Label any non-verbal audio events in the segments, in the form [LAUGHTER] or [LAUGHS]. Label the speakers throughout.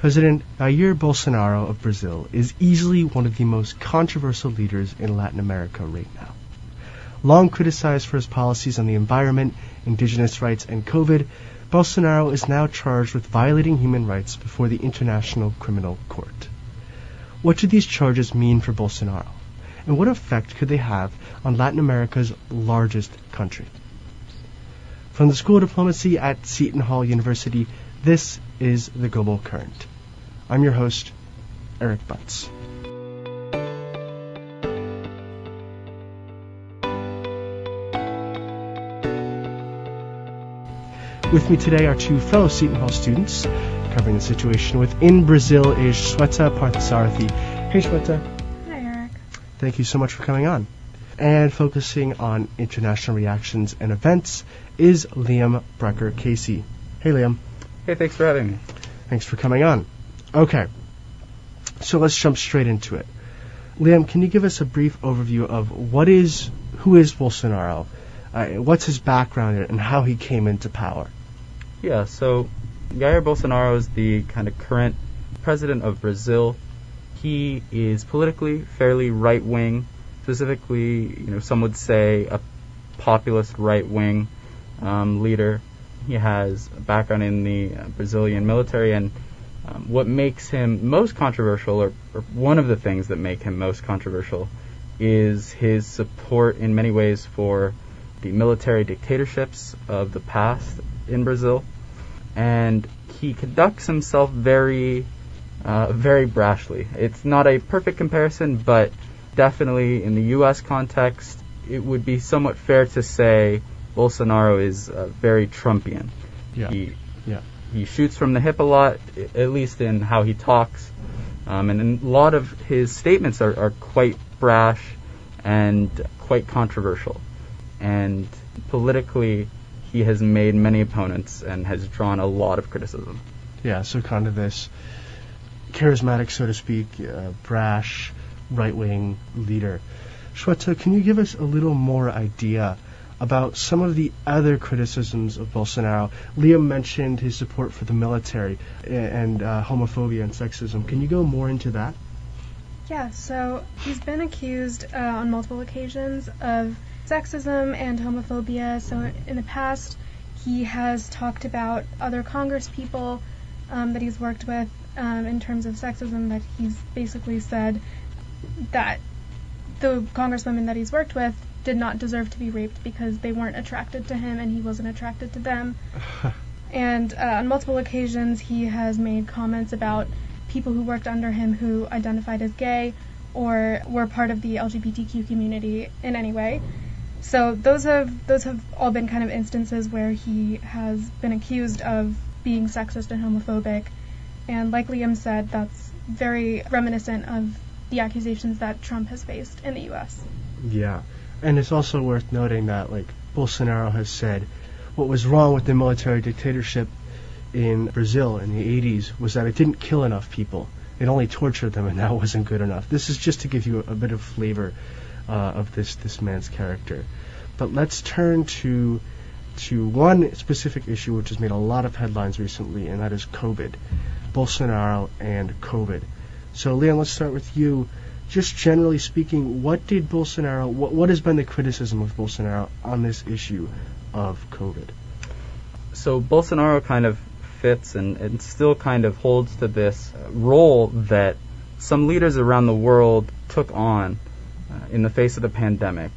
Speaker 1: President Jair Bolsonaro of Brazil is easily one of the most controversial leaders in Latin America right now. Long criticized for his policies on the environment, indigenous rights, and COVID, Bolsonaro is now charged with violating human rights before the International Criminal Court. What do these charges mean for Bolsonaro? And what effect could they have on Latin America's largest country? From the School of Diplomacy at Seton Hall University, this is The Global Current. I'm your host, Eric Bunce. With me today are two fellow Seton Hall students covering the situation within Brazil is Shweta Parthasarathy. Hey Shweta.
Speaker 2: Hi Eric.
Speaker 1: Thank you so much for coming on. And focusing on international reactions and events is Liam Brucker Casey. Hey Liam.
Speaker 3: Hey, thanks for having me.
Speaker 1: Thanks for coming on. Okay, so let's jump straight into it. Liam, can you give us a brief overview of what is, who is Bolsonaro, uh, what's his background, and how he came into power?
Speaker 3: Yeah, so Jair Bolsonaro is the kind of current president of Brazil. He is politically fairly right wing, specifically, you know, some would say a populist right wing um, leader. He has a background in the Brazilian military, and um, what makes him most controversial, or, or one of the things that make him most controversial, is his support in many ways for the military dictatorships of the past in Brazil, and he conducts himself very, uh, very brashly. It's not a perfect comparison, but definitely in the U.S. context, it would be somewhat fair to say Bolsonaro is uh, very Trumpian.
Speaker 1: Yeah.
Speaker 3: He,
Speaker 1: Yeah.
Speaker 3: He shoots from the hip a lot, at least in how he talks. Um, and, a lot of his statements are, are quite brash and quite controversial. And politically, he has made many opponents and has drawn a lot of criticism.
Speaker 1: Yeah, so kind of this charismatic, so to speak, uh, brash, right wing leader. Shweta, can you give us a little more idea about some of the other criticisms of Bolsonaro? Liam mentioned his support for the military and uh, homophobia and sexism. Can you go more into that?
Speaker 2: Yeah, so he's been accused uh, on multiple occasions of sexism and homophobia. So in the past, he has talked about other Congress people um, that he's worked with um, in terms of sexism, that he's basically said that the congresswomen that he's worked with did not deserve to be raped because they weren't attracted to him and he wasn't attracted to them. [LAUGHS] And uh, on multiple occasions, he has made comments about people who worked under him who identified as gay or were part of the LGBTQ community in any way. So those have those have all been kind of instances where he has been accused of being sexist and homophobic. And like Liam said, that's very reminiscent of the accusations that Trump has faced in the U.S.
Speaker 1: Yeah, and it's also worth noting that like Bolsonaro has said, what was wrong with the military dictatorship in Brazil in the 80s was that it didn't kill enough people. It only tortured them, and that wasn't good enough. This is just to give you a, bit of flavor uh, of this this man's character. But let's turn to to one specific issue which has made a lot of headlines recently, and that is COVID, Bolsonaro and COVID. So, Liam, let's start with you. Just generally speaking, what did Bolsonaro, what, what has been the criticism of Bolsonaro on this issue of COVID?
Speaker 3: so Bolsonaro kind of fits and, and still kind of holds to this role that some leaders around the world took on uh, in the face of the pandemic,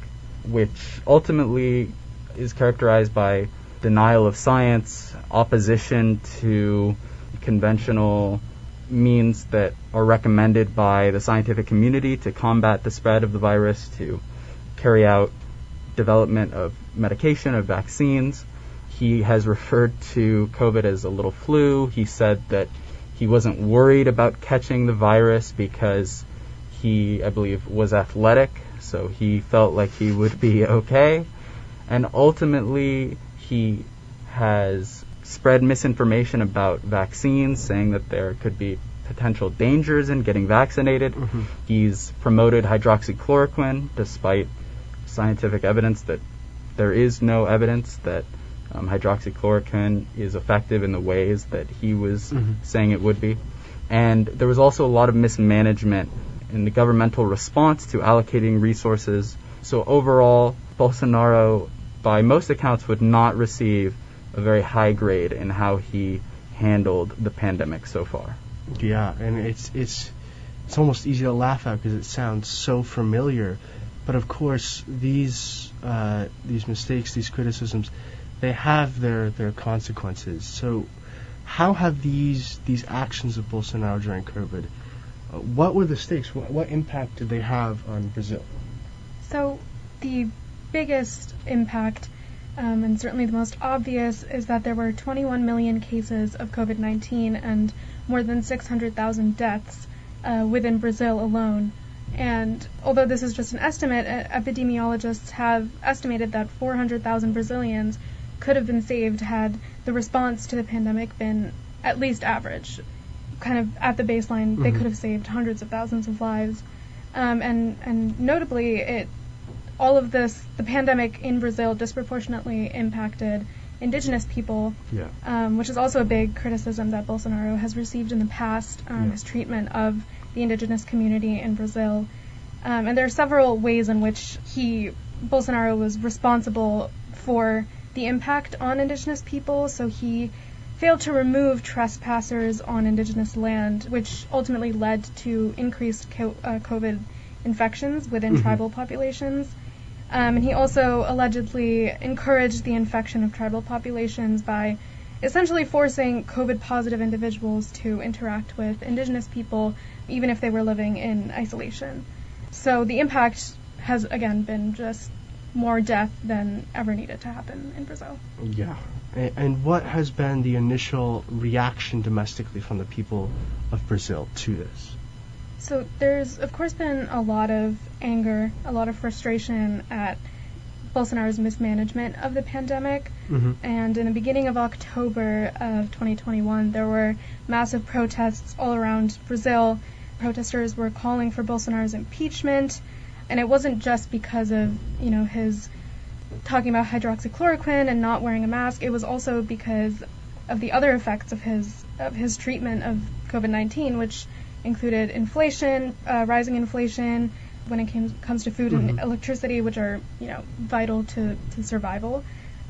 Speaker 3: which ultimately is characterized by denial of science, opposition to conventional means that are recommended by the scientific community to combat the spread of the virus, to carry out development of medication, of vaccines. He has [LAUGHS] referred to COVID as a little flu. He said that he wasn't worried about catching the virus because he, I believe, was athletic, so he felt like he would be [LAUGHS] okay. And ultimately, he has spread misinformation about vaccines, saying that there could be potential dangers in getting vaccinated.
Speaker 1: Mhm.
Speaker 3: He's promoted hydroxychloroquine despite scientific evidence that there is no evidence that um, hydroxychloroquine is effective in the ways that he was
Speaker 1: Mhm.
Speaker 3: saying it would be. And there was also a lot of mismanagement in the governmental response to allocating resources. So overall, Bolsonaro, by most accounts, would not receive a very high grade in how he handled the pandemic so far.
Speaker 1: Yeah, and it's it's it's almost easy to laugh at because it sounds so familiar. But of course, these uh, these mistakes, these criticisms, they have their their consequences. So, how have these these actions of Bolsonaro during COVID? Uh, what were the stakes? What, what impact did they have on Brazil?
Speaker 2: So, the biggest impact, um, and certainly the most obvious, is that there were 21 million cases of COVID 19 and more than 600,000 deaths uh, within Brazil alone. And although this is just an estimate, uh, epidemiologists have estimated that 400,000 Brazilians could have been saved had the response to the pandemic been at least average. Kind of at the baseline, mm-hmm. they could have saved hundreds of thousands of lives. Um, and, and notably, it all of this, the pandemic in Brazil disproportionately impacted indigenous people,
Speaker 1: yeah.
Speaker 2: um, which is also a big criticism that Bolsonaro has received in the past, um, yeah. his treatment of the indigenous community in Brazil. Um, and there are several ways in which he, Bolsonaro, was responsible for the impact on indigenous people. So he failed to remove trespassers on indigenous land, which ultimately led to increased co- uh, COVID infections within mm-hmm. tribal populations. Um, and he also allegedly encouraged the infection of tribal populations by essentially forcing COVID positive individuals to interact with indigenous people, even if they were living in isolation. So the impact has, again, been just more death than ever needed to happen in Brazil.
Speaker 1: Yeah. And what has been the initial reaction domestically from the people of Brazil to this?
Speaker 2: So there's, of course, been a lot of anger, a lot of frustration at Bolsonaro's mismanagement of the pandemic.
Speaker 1: Mm-hmm.
Speaker 2: And in the beginning of October of 2021, there were massive protests all around Brazil. Protesters were calling for Bolsonaro's impeachment, and it wasn't just because of you know his talking about hydroxychloroquine and not wearing a mask. It was also because of the other effects of his of his treatment of COVID-19, which included inflation, uh, rising inflation when it came, comes to food mm-hmm. and electricity, which are you know vital to, to survival,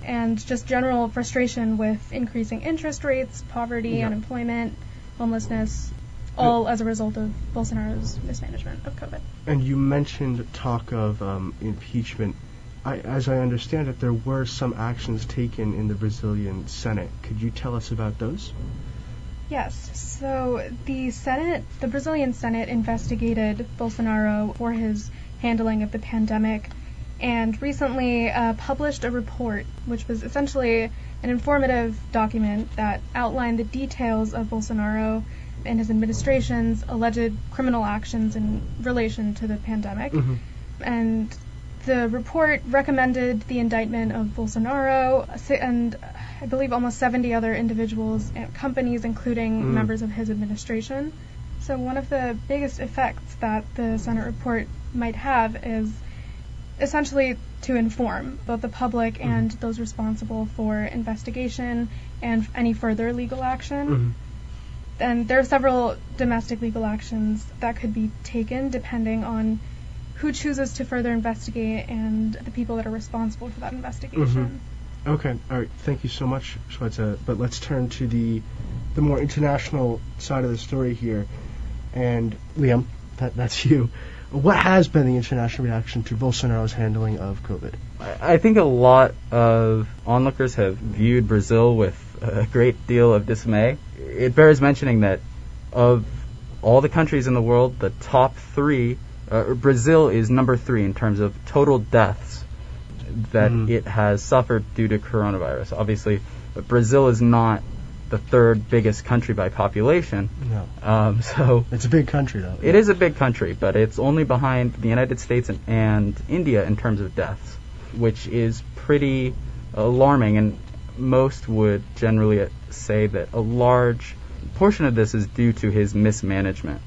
Speaker 2: and just general frustration with increasing interest rates, poverty, unemployment, homelessness, all as a result of Bolsonaro's mismanagement of COVID.
Speaker 1: And you mentioned talk of um, impeachment. I, as I understand it, there were some actions taken in the Brazilian Senate. Could you tell us about those?
Speaker 2: Yes. So the Senate, the Brazilian Senate investigated Bolsonaro for his handling of the pandemic and recently uh, published a report which was essentially an informative document that outlined the details of Bolsonaro and his administration's alleged criminal actions in relation to the pandemic.
Speaker 1: Mm-hmm.
Speaker 2: And the report recommended the indictment of Bolsonaro and I believe almost 70 other individuals and companies, including mm. members of his administration. So one of the biggest effects that the Senate report might have is essentially to inform both the public mm-hmm. and those responsible for investigation and any further legal action.
Speaker 1: Mm-hmm.
Speaker 2: And there are several domestic legal actions that could be taken depending on who chooses to further investigate and the people that are responsible for that investigation.
Speaker 1: Mm-hmm. Okay, all right. Thank you so much, Shweta. But let's turn to the the more international side of the story here. And Liam, that, that's you. What has been the international reaction to Bolsonaro's handling of COVID?
Speaker 3: I think a lot of onlookers have viewed Brazil with a great deal of dismay. It bears mentioning that of all the countries in the world, the top three uh, Brazil is number three in terms of total deaths that mm. it has suffered due to coronavirus. Obviously, Brazil is not the third biggest country by population.
Speaker 1: No.
Speaker 3: Um, [LAUGHS] so
Speaker 1: it's a big country, though.
Speaker 3: It is a big country, but it's only behind the United States and, and India in terms of deaths, which is pretty alarming. And most would generally say that a large portion of this is due to his mismanagement.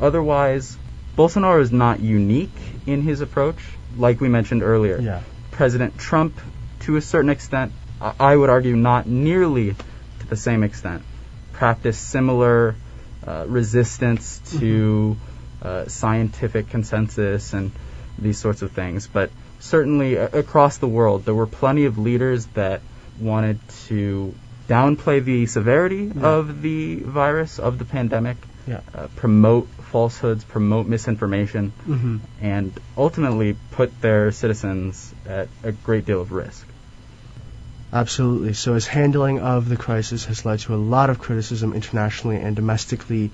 Speaker 3: Otherwise, Bolsonaro is not unique in his approach, like we mentioned earlier.
Speaker 1: Yeah.
Speaker 3: President Trump, to a certain extent, I would argue not nearly to the same extent, practiced similar uh, resistance to uh, scientific consensus and these sorts of things. But certainly a- across the world, there were plenty of leaders that wanted to downplay the severity
Speaker 1: Yeah.
Speaker 3: of the virus, of the pandemic,
Speaker 1: Yeah.
Speaker 3: uh, promote falsehoods, promote misinformation,
Speaker 1: hmm
Speaker 3: and ultimately put their citizens at a great deal of risk.
Speaker 1: Absolutely. So his handling of the crisis has led to a lot of criticism internationally and domestically.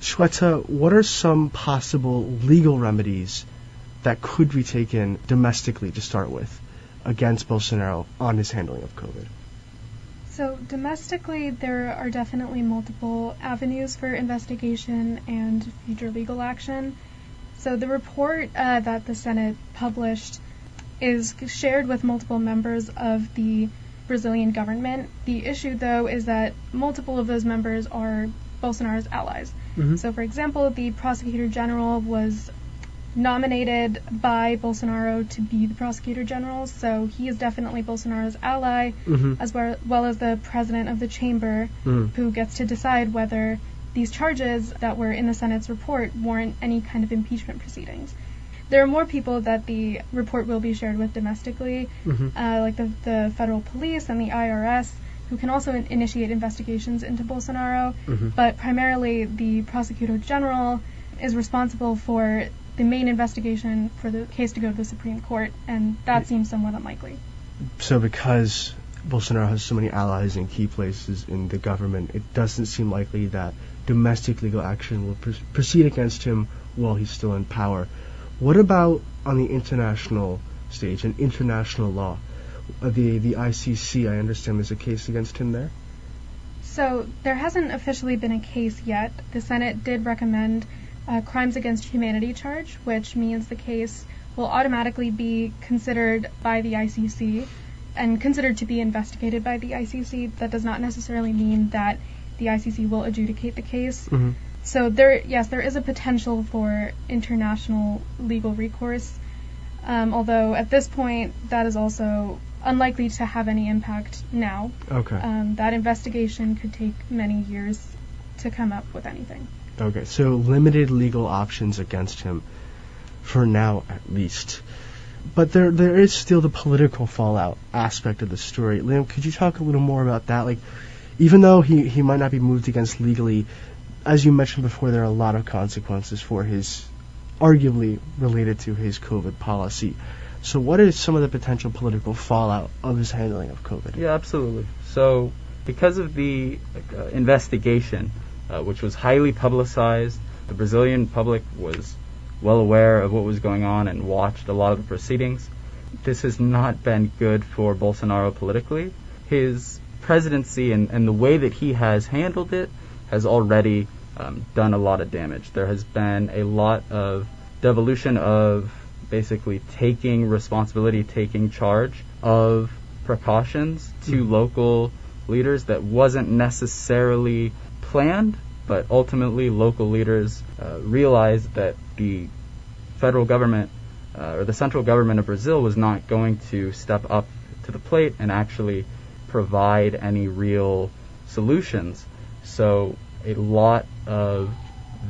Speaker 1: Shweta, what are some possible legal remedies that could be taken domestically to start with against Bolsonaro on his handling of COVID?
Speaker 2: So, domestically, there are definitely multiple avenues for investigation and future legal action. So, the report uh, that the Senate published is shared with multiple members of the Brazilian government. The issue, though, is that multiple of those members are Bolsonaro's allies.
Speaker 1: Mhm.
Speaker 2: So, for example, the prosecutor general was nominated by Bolsonaro to be the prosecutor general, so he is definitely Bolsonaro's ally
Speaker 1: Mm-hmm.
Speaker 2: as well, well as the president of the chamber,
Speaker 1: Mm.
Speaker 2: who gets to decide whether these charges that were in the Senate's report warrant any kind of impeachment proceedings. There are more people that the report will be shared with domestically,
Speaker 1: hmm
Speaker 2: uh, like the, the federal police and the IRS, who can also in- initiate investigations into Bolsonaro.
Speaker 1: hmm
Speaker 2: But primarily, the prosecutor general is responsible for the main investigation for the case to go to the Supreme Court, and that seems somewhat unlikely.
Speaker 1: So because Bolsonaro has so many allies in key places in the government, it doesn't seem likely that domestic legal action will pr- proceed against him while he's still in power. What about on the international stage and international law? Uh, the the ICC, I understand there's a case against him there.
Speaker 2: So there hasn't officially been a case yet. The Senate did recommend a crimes against humanity charge, which means the case will automatically be considered by the ICC and considered to be investigated by the ICC. That does not necessarily mean that the ICC will adjudicate the case.
Speaker 1: Mm-hmm.
Speaker 2: So there, yes, there is a potential for international legal recourse. Um, although at this point, that is also unlikely to have any impact now.
Speaker 1: Okay.
Speaker 2: Um, that investigation could take many years to come up with anything.
Speaker 1: Okay. So limited legal options against him, for now at least. But there there is still the political fallout aspect of the story. Liam, could you talk a little more about that? Like, even though he, he might not be moved against legally, as you mentioned before, there are a lot of consequences for his, arguably related to his COVID policy. So, what is some of the potential political fallout of his handling of COVID?
Speaker 3: Yeah, absolutely. So, because of the uh, investigation, uh, which was highly publicized, the Brazilian public was well aware of what was going on and watched a lot of the proceedings. This has not been good for Bolsonaro politically. His presidency and, and the way that he has handled it has already um, done a lot of damage. There has been a lot of devolution of basically taking responsibility, taking charge of precautions to
Speaker 1: Mhm.
Speaker 3: local leaders that wasn't necessarily planned, but ultimately local leaders uh, realized that the federal government uh, or the central government of Brazil was not going to step up to the plate and actually provide any real solutions. So a lot of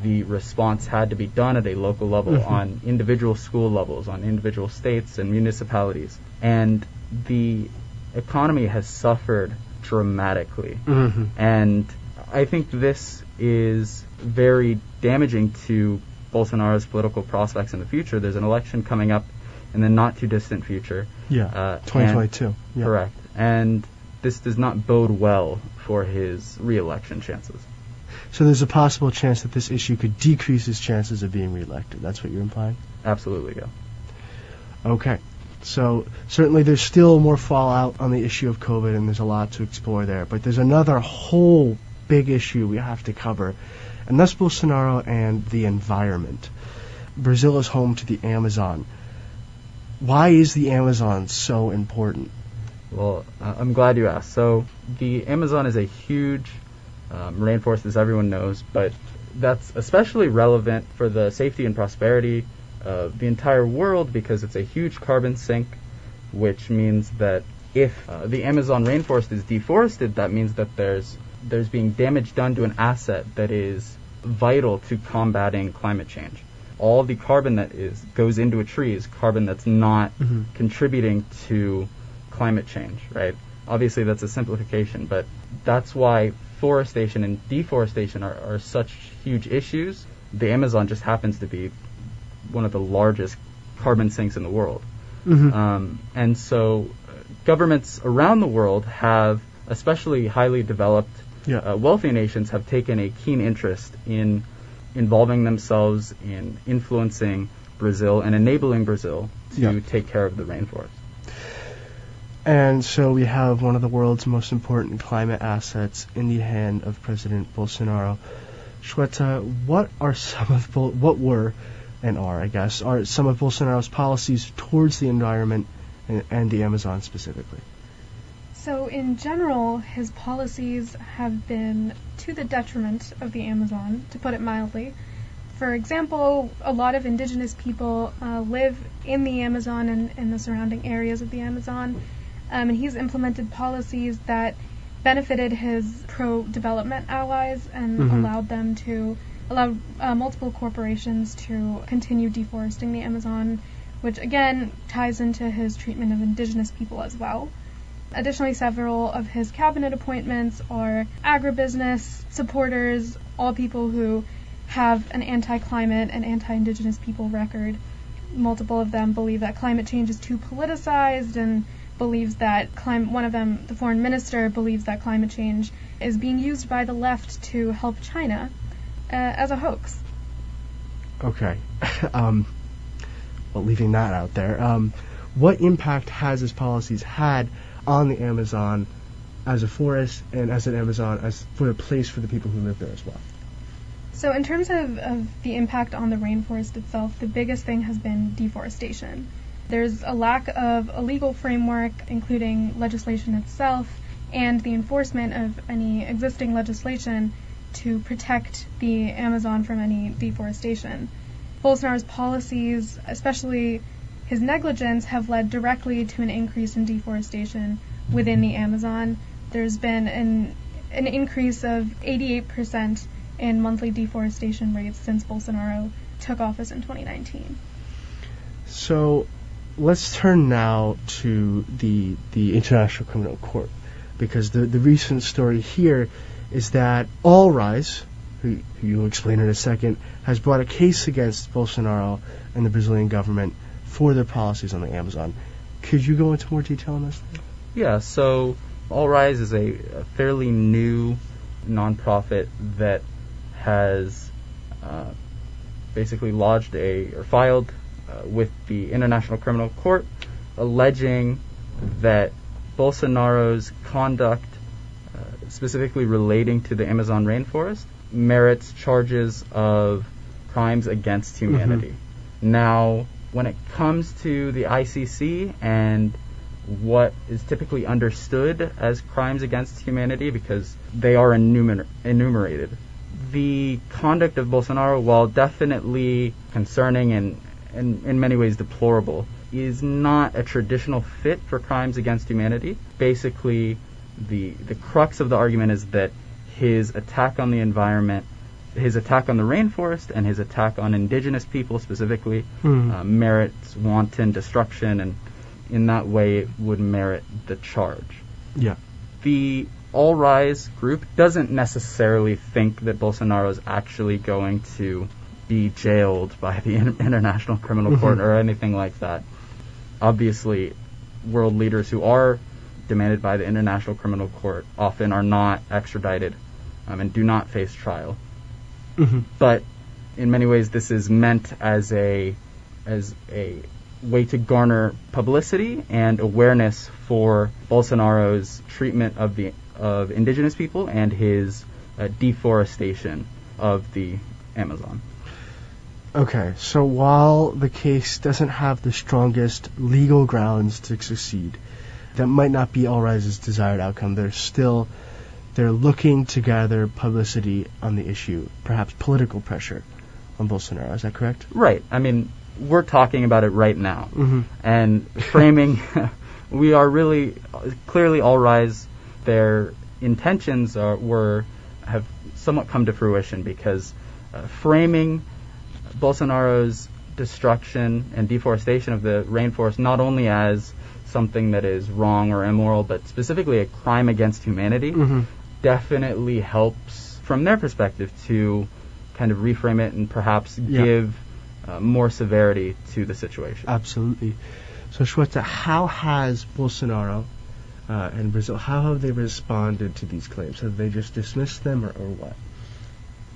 Speaker 3: the response had to be done at a local level
Speaker 1: Mhm.
Speaker 3: on individual school levels, on individual states and municipalities. And the economy has suffered dramatically.
Speaker 1: Mm-hmm.
Speaker 3: And I think this is very damaging to Bolsonaro's political prospects in the future. There's an election coming up in the not too distant future.
Speaker 1: Yeah.
Speaker 3: Uh,
Speaker 1: 2022. Yeah.
Speaker 3: Correct. And this does not bode well for his re-election chances.
Speaker 1: So there's a possible chance that this issue could decrease his chances of being reelected. That's what you're implying?
Speaker 3: Absolutely, yeah.
Speaker 1: Okay. So certainly there's still more fallout on the issue of COVID and there's a lot to explore there. But there's another whole big issue we have to cover, and that's Bolsonaro and the environment. Brazil is home to the Amazon. Why is the Amazon so important?
Speaker 3: Well, uh, I'm glad you asked. So the Amazon is a huge um, rainforest, as everyone knows, but that's especially relevant for the safety and prosperity of the entire world because it's a huge carbon sink, which means that if uh, the Amazon rainforest is deforested, that means that there's there's being damage done to an asset that is vital to combating climate change. All the carbon that is goes into a tree is carbon that's not
Speaker 1: Mhm.
Speaker 3: contributing to climate change, right? Obviously, that's a simplification, but that's why forestation and deforestation are, are such huge issues. The Amazon just happens to be one of the largest carbon sinks in the world.
Speaker 1: Mhm.
Speaker 3: Um, and so uh, governments around the world have, especially highly developed,
Speaker 1: Yeah.
Speaker 3: uh, wealthy nations, have taken a keen interest in involving themselves in influencing Brazil and enabling Brazil to
Speaker 1: Yeah.
Speaker 3: take care of the rainforest.
Speaker 1: And so we have one of the world's most important climate assets in the hand of President Bolsonaro. Shweta, what are some of Bol- what were and are, I guess, are some of Bolsonaro's policies towards the environment and, and the Amazon specifically?
Speaker 2: So, in general, his policies have been to the detriment of the Amazon, to put it mildly. For example, a lot of indigenous people uh, live in the Amazon and in the surrounding areas of the Amazon, um, and he's implemented policies that benefited his pro development allies and
Speaker 1: Mhm.
Speaker 2: allowed them to allow uh, multiple corporations to continue deforesting the Amazon, which again ties into his treatment of indigenous people as well. Additionally, several of his cabinet appointments are agribusiness supporters, all people who have an anti climate and anti indigenous people record. Multiple of them believe that climate change is too politicized and believes that clim- one of them, the foreign minister, believes that climate change is being used by the left to help China uh, as a hoax.
Speaker 1: Okay. [LAUGHS] um, well, leaving that out there, um, what impact has his policies had on the Amazon as a forest and as an Amazon as for a place for the people who live there as well?
Speaker 2: So, in terms of, of the impact on the rainforest itself, the biggest thing has been deforestation. There's a lack of a legal framework, including legislation itself, and the enforcement of any existing legislation to protect the Amazon from any deforestation. Bolsonaro's policies, especially his negligence, have led directly to an increase in deforestation within the Amazon. There's been an, an increase of 88% in monthly deforestation rates since Bolsonaro took office in 2019.
Speaker 1: So let's turn now to the the International Criminal Court because the the recent story here is that All Rise, who, who you'll explain in a second, has brought a case against Bolsonaro and the Brazilian government for their policies on the Amazon. Could you go into more detail on this?
Speaker 3: Yeah, so All Rise is a, a fairly new nonprofit that has uh, basically lodged a or filed uh, with the International Criminal Court alleging that Bolsonaro's conduct, uh, specifically relating to the Amazon rainforest, merits charges of crimes against humanity. Now, when it comes to the ICC and what is typically understood as crimes against humanity because they are enumer- enumerated. The conduct of Bolsonaro, while definitely concerning and, and in many ways deplorable, is not a traditional fit for crimes against humanity. Basically, the the crux of the argument is that his attack on the environment, his attack on the rainforest, and his attack on indigenous people specifically
Speaker 1: Hmm.
Speaker 3: uh, merits wanton destruction, and in that way would merit the charge.
Speaker 1: Yeah.
Speaker 3: The All Rise group doesn't necessarily think that Bolsonaro is actually going to be jailed by the [LAUGHS] Inter- International Criminal Court
Speaker 1: Mhm.
Speaker 3: or anything like that. Obviously, world leaders who are demanded by the International Criminal Court often are not extradited um, and do not face trial
Speaker 1: hmm
Speaker 3: but in many ways this is meant as a as a way to garner publicity and awareness for Bolsonaro's treatment of the of indigenous people and his uh, deforestation of the Amazon.
Speaker 1: Okay, so while the case doesn't have the strongest legal grounds to succeed, that might not be All Rise's desired outcome. They're still they're looking to gather publicity on the issue, perhaps political pressure on Bolsonaro. Is that correct?
Speaker 3: Right. I mean, we're talking about it right now.
Speaker 1: Mm-hmm.
Speaker 3: and framing [LAUGHS] we are really clearly all rise their intentions are, were have somewhat come to fruition because uh, framing Bolsonaro's destruction and deforestation of the rainforest not only as something that is wrong or immoral, but specifically a crime against humanity,
Speaker 1: Mhm.
Speaker 3: Definitely helps from their perspective to kind of reframe it and perhaps
Speaker 1: Yeah.
Speaker 3: give uh, more severity to the situation.
Speaker 1: Absolutely. So, Shweta, how has Bolsonaro uh, and Brazil, how have they responded to these claims? Have they just dismissed them or, or what?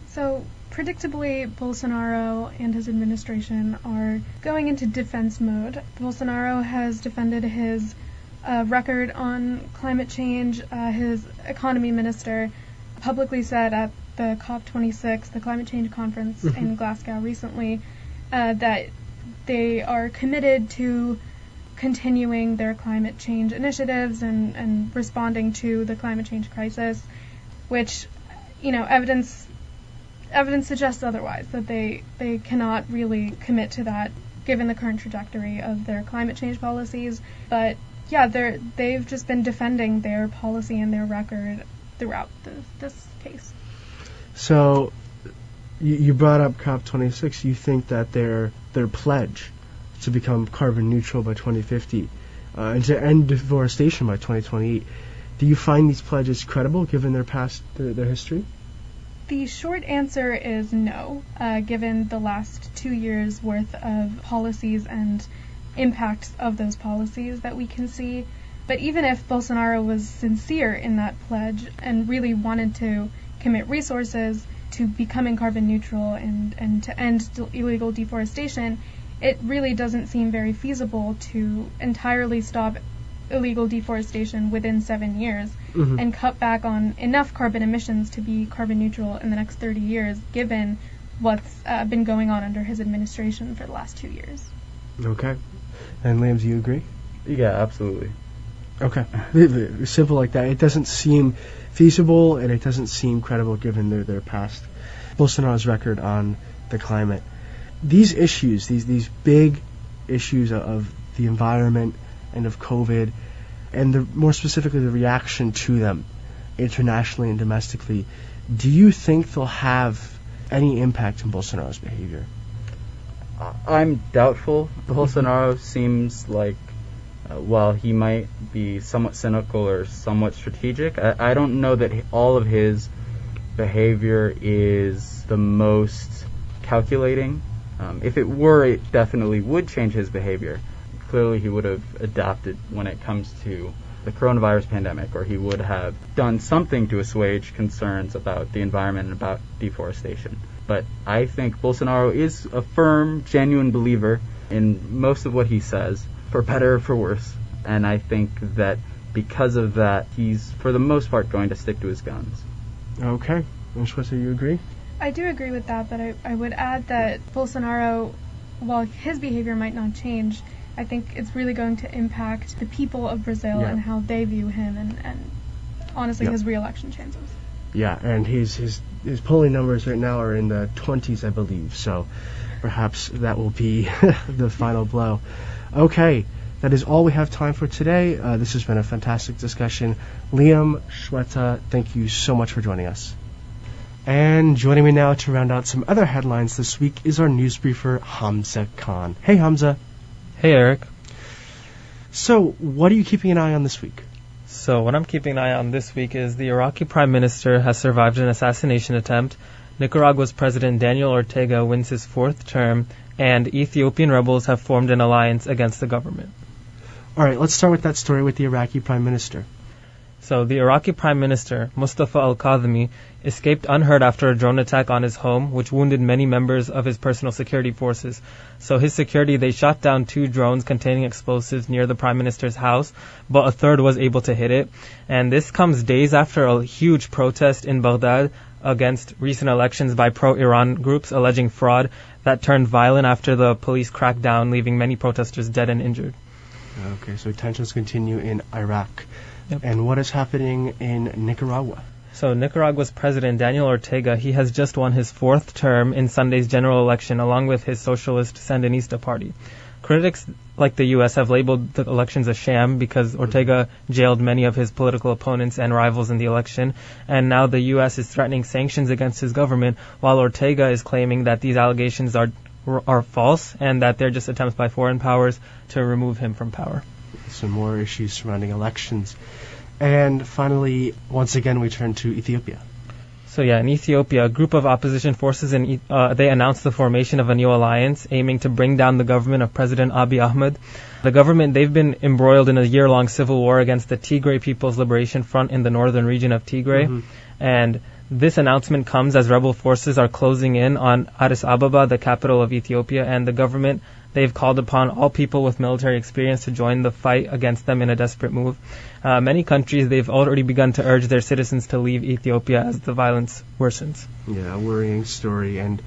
Speaker 2: So, predictably, Bolsonaro and his administration are going into defense mode. Bolsonaro has defended his uh, record on climate change. Uh, his economy minister publicly said at the COP26, the climate change conference
Speaker 1: Mhm.
Speaker 2: in Glasgow recently, uh, that they are committed to continuing their climate change initiatives and, and responding to the climate change crisis, which, you know, evidence evidence suggests otherwise that they they cannot really commit to that given the current trajectory of their climate change policies. But yeah, they're they've just been defending their policy and their record throughout the, this case.
Speaker 1: So, you, you brought up COP26. You think that their their pledge to become carbon neutral by 2050 uh, and to end deforestation by 2028. Do you find these pledges credible given their past their, their history?
Speaker 2: The short answer is no, uh, given the last two years worth of policies and impacts of those policies that we can see. But even if Bolsonaro was sincere in that pledge and really wanted to commit resources to becoming carbon neutral and, and to end illegal deforestation, it really doesn't seem very feasible to entirely stop illegal deforestation within seven years
Speaker 1: Mhm.
Speaker 2: and cut back on enough carbon emissions to be carbon neutral in the next 30 years, given what's uh, been going on under his administration for the last two years.
Speaker 1: Okay. And Liam, do you agree?
Speaker 3: Yeah, absolutely.
Speaker 1: Okay. [LAUGHS] Simple like that. It doesn't seem feasible and it doesn't seem credible given their, their past. Bolsonaro's record on the climate. These issues, these these big issues of the environment and of COVID, and the, more specifically the reaction to them internationally and domestically, do you think they'll have any impact on Bolsonaro's behavior?
Speaker 3: I'm doubtful. Bolsonaro seems like, uh, while he might be somewhat cynical or somewhat strategic, I, I don't know that all of his behavior is the most calculating. Um, if it were, it definitely would change his behavior. Clearly, he would have adapted when it comes to the coronavirus pandemic, or he would have done something to assuage concerns about the environment and about deforestation. But I think Bolsonaro is a firm, genuine believer in most of what he says, for better or for worse. And I think that because of that, he's for the most part going to stick to his guns.
Speaker 1: Okay. And Shweta, you agree?
Speaker 2: I do agree with that, but I, I would add that Bolsonaro, while his behavior might not change, I think it's really going to impact the people of Brazil
Speaker 1: Yeah.
Speaker 2: and how they view him and, and honestly
Speaker 1: Yep.
Speaker 2: his re-election chances.
Speaker 1: Yeah, and his his his polling numbers right now are in the 20s, I believe. So perhaps that will be [LAUGHS] the final blow. Okay, that is all we have time for today. Uh, this has been a fantastic discussion. Liam Shweta, thank you so much for joining us. And joining me now to round out some other headlines this week is our news briefer Hamzah Khan. Hey Hamzah.
Speaker 4: Hey, Eric.
Speaker 1: So, what are you keeping an eye on this week?
Speaker 4: So, what I'm keeping an eye on this week is the Iraqi Prime Minister has survived an assassination attempt, Nicaragua's President Daniel Ortega wins his fourth term, and Ethiopian rebels have formed an alliance against the government.
Speaker 1: All right, let's start with that story with the Iraqi Prime Minister.
Speaker 4: So, the Iraqi Prime Minister, Mustafa al Kadhimi, escaped unhurt after a drone attack on his home, which wounded many members of his personal security forces. So, his security, they shot down two drones containing explosives near the Prime Minister's house, but a third was able to hit it. And this comes days after a huge protest in Baghdad against recent elections by pro Iran groups alleging fraud that turned violent after the police cracked down, leaving many protesters dead and injured.
Speaker 1: Okay, so tensions continue in Iraq.
Speaker 4: Yep.
Speaker 1: And what is happening in Nicaragua?
Speaker 4: So Nicaragua's president Daniel Ortega, he has just won his fourth term in Sunday's general election along with his socialist Sandinista party. Critics like the U.S. have labeled the elections a sham because Ortega jailed many of his political opponents and rivals in the election, and now the U.S. is threatening sanctions against his government, while Ortega is claiming that these allegations are are false and that they're just attempts by foreign powers to remove him from power.
Speaker 1: Some more issues surrounding elections. And finally, once again, we turn to Ethiopia.
Speaker 4: So yeah, in Ethiopia, a group of opposition forces in uh, they announced the formation of a new alliance aiming to bring down the government of President Abiy Ahmed. The government they've been embroiled in a year-long civil war against the Tigray People's Liberation Front in the northern region of Tigray, mm-hmm. and this announcement comes as rebel forces are closing in on Addis Ababa, the capital of Ethiopia, and the government they've called upon all people with military experience to join the fight against them in a desperate move. Uh, many countries they've already begun to urge their citizens to leave Ethiopia as the violence worsens.
Speaker 1: Yeah, a worrying story and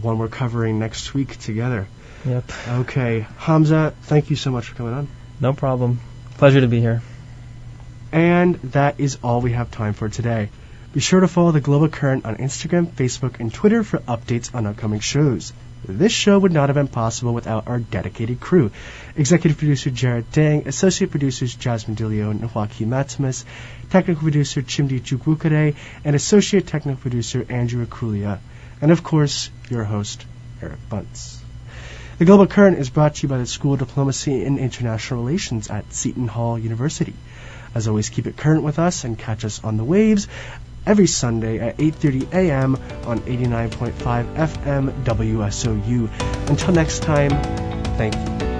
Speaker 1: one we're covering next week together.
Speaker 4: Yep.
Speaker 1: Okay, Hamzah, thank you so much for coming on.
Speaker 4: No problem. Pleasure to be here.
Speaker 1: And that is all we have time for today. Be sure to follow the Global Current on Instagram, Facebook, and Twitter for updates on upcoming shows. This show would not have been possible without our dedicated crew. Executive producer Jarrett Dang, associate producers Jasmine DeLeon and Joaquin Matamis, technical producer Chimdi Chukwukere, and associate technical producer Andrew Raccuglia. And of course, your host, Eric Bunce. The Global Current is brought to you by the School of Diplomacy and International Relations at Seton Hall University. As always, keep it current with us and catch us on the waves every Sunday at 8:30 a.m. on 89.5 FM WSOU. Until next time, thank you.